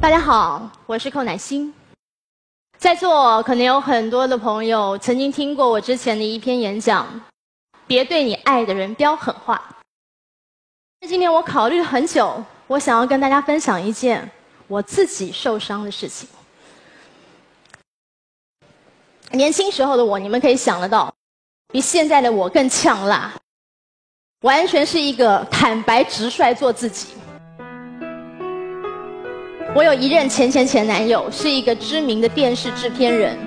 大家好，我是寇乃馨。在座可能有很多的朋友曾经听过我之前的一篇演讲，别对你爱的人飙狠话。那今天我考虑了很久，我想要跟大家分享一件我自己受伤的事情。年轻时候的我，你们可以想得到，比现在的我更呛辣，完全是一个坦白直率做自己。我有一任前前前男友，是一个知名的电视制片人。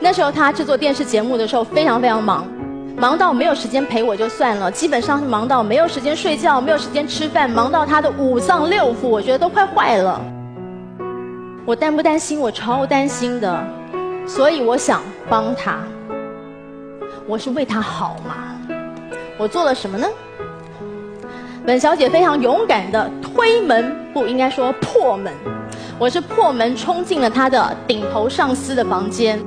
那时候他制作电视节目的时候非常非常忙，忙到没有时间陪我就算了，基本上是忙到没有时间睡觉，没有时间吃饭，忙到他的五脏六腑，我觉得都快坏了。我担不担心？我超担心的，所以我想帮他。我是为他好嘛？我做了什么呢？本小姐非常勇敢的推门，不应该说破门，我是破门冲进了他的顶头上司的房间，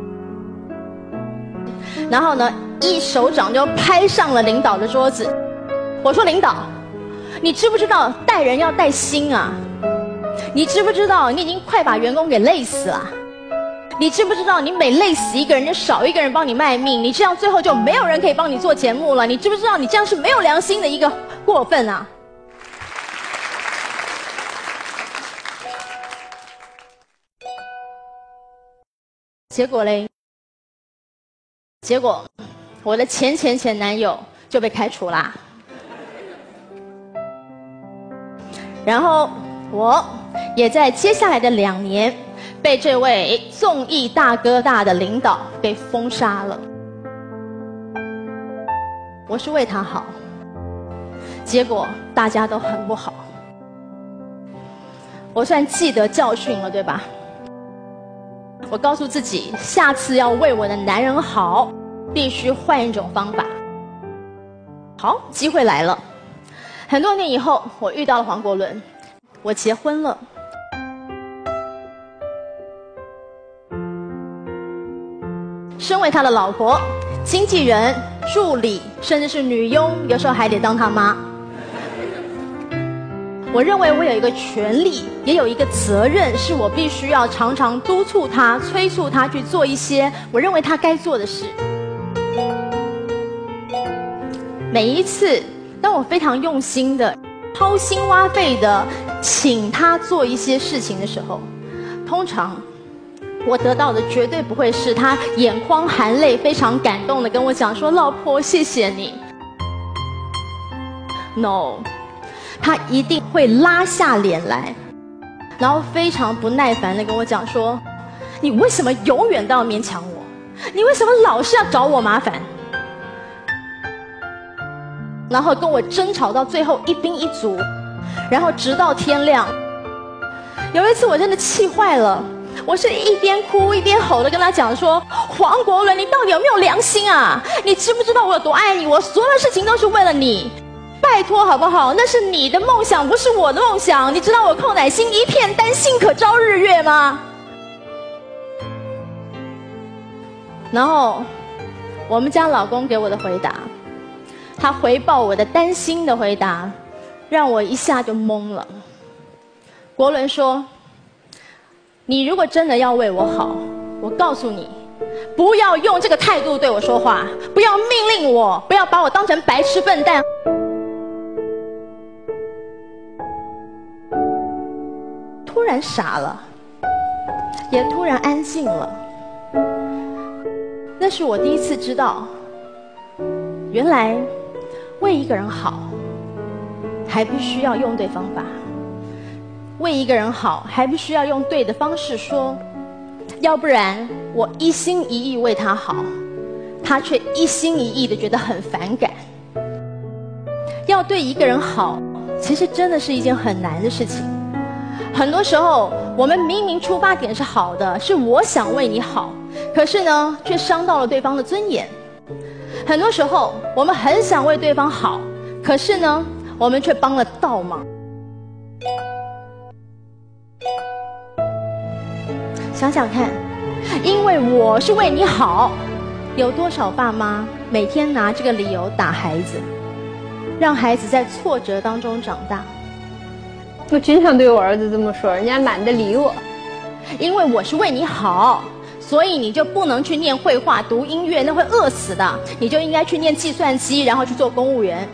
然后呢，一手掌就拍上了领导的桌子。我说：“领导，你知不知道带人要带心啊？你知不知道你已经快把员工给累死了？你知不知道你每累死一个人就少一个人帮你卖命？你这样最后就没有人可以帮你做节目了？你知不知道你这样是没有良心的一个？”过分啊！结果嘞？结果我的前前前男友就被开除啦。然后我也在接下来的两年被这位综艺大哥大的领导给封杀了。我是为他好。结果大家都很不好，我算记得教训了，对吧？我告诉自己，下次要为我的男人好，必须换一种方法。好，机会来了。很多年以后，我遇到了黄国伦，我结婚了。身为他的老婆、经纪人、助理，甚至是女佣，有时候还得当他妈。我认为我有一个权利，也有一个责任，是我必须要常常督促他、催促他去做一些我认为他该做的事。每一次，当我非常用心的、掏心挖肺的请他做一些事情的时候，通常我得到的绝对不会是他眼眶含泪、非常感动的跟我讲说：“老婆，谢谢你。” No。他一定会拉下脸来，然后非常不耐烦的跟我讲说：“你为什么永远都要勉强我？你为什么老是要找我麻烦？”然后跟我争吵到最后一兵一卒，然后直到天亮。有一次我真的气坏了，我是一边哭一边吼的跟他讲说：“黄国伦，你到底有没有良心啊？你知不知道我有多爱你？我所有的事情都是为了你。”拜托好不好？那是你的梦想，不是我的梦想。你知道我寇乃馨一片丹心可招日月吗？然后，我们家老公给我的回答，他回报我的担心的回答，让我一下就懵了。国伦说：“你如果真的要为我好，我告诉你，不要用这个态度对我说话，不要命令我，不要把我当成白痴笨蛋。”然傻了，也突然安静了。那是我第一次知道，原来为一个人好，还必须要用对方法；为一个人好，还必须要用对的方式说。要不然，我一心一意为他好，他却一心一意的觉得很反感。要对一个人好，其实真的是一件很难的事情。很多时候，我们明明出发点是好的，是我想为你好，可是呢，却伤到了对方的尊严。很多时候，我们很想为对方好，可是呢，我们却帮了倒忙。想想看，因为我是为你好，有多少爸妈每天拿这个理由打孩子，让孩子在挫折当中长大？我经常对我儿子这么说，人家懒得理我。因为我是为你好，所以你就不能去念绘画、读音乐，那会饿死的。你就应该去念计算机，然后去做公务员。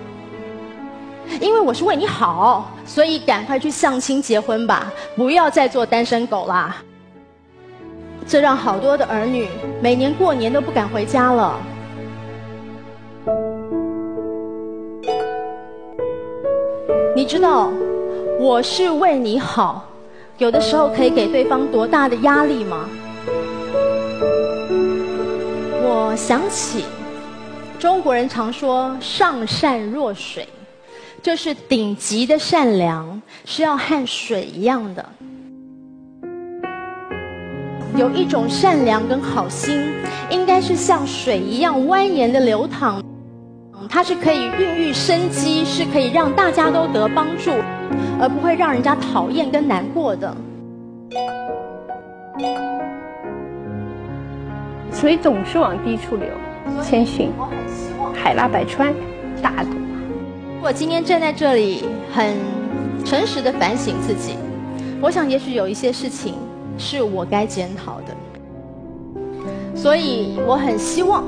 因为我是为你好，所以赶快去相亲结婚吧，不要再做单身狗啦。这让好多的儿女每年过年都不敢回家了。你知道，我是为你好，有的时候可以给对方多大的压力吗？我想起中国人常说“上善若水”，这是顶级的善良，是要和水一样的。有一种善良跟好心，应该是像水一样蜿蜒的流淌。它是可以孕育生机，是可以让大家都得帮助，而不会让人家讨厌跟难过的。所以总是往低处流，谦逊，海纳百川，大度。我今天站在这里，很诚实的反省自己，我想也许有一些事情是我该检讨的，所以我很希望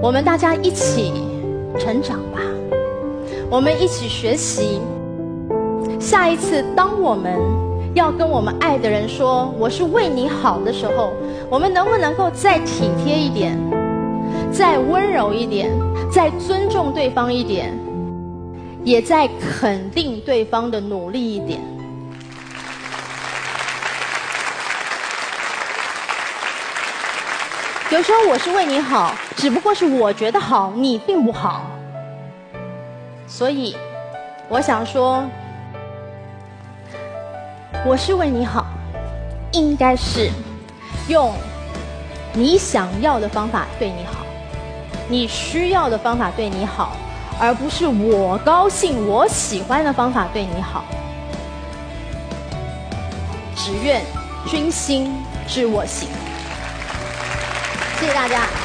我们大家一起。成长吧，我们一起学习。下一次，当我们要跟我们爱的人说“我是为你好”的时候，我们能不能够再体贴一点，再温柔一点，再尊重对方一点，也在肯定对方的努力一点？有时候我是为你好，只不过是我觉得好，你并不好。所以，我想说，我是为你好，应该是用你想要的方法对你好，你需要的方法对你好，而不是我高兴、我喜欢的方法对你好。只愿君心知我心。谢谢大家。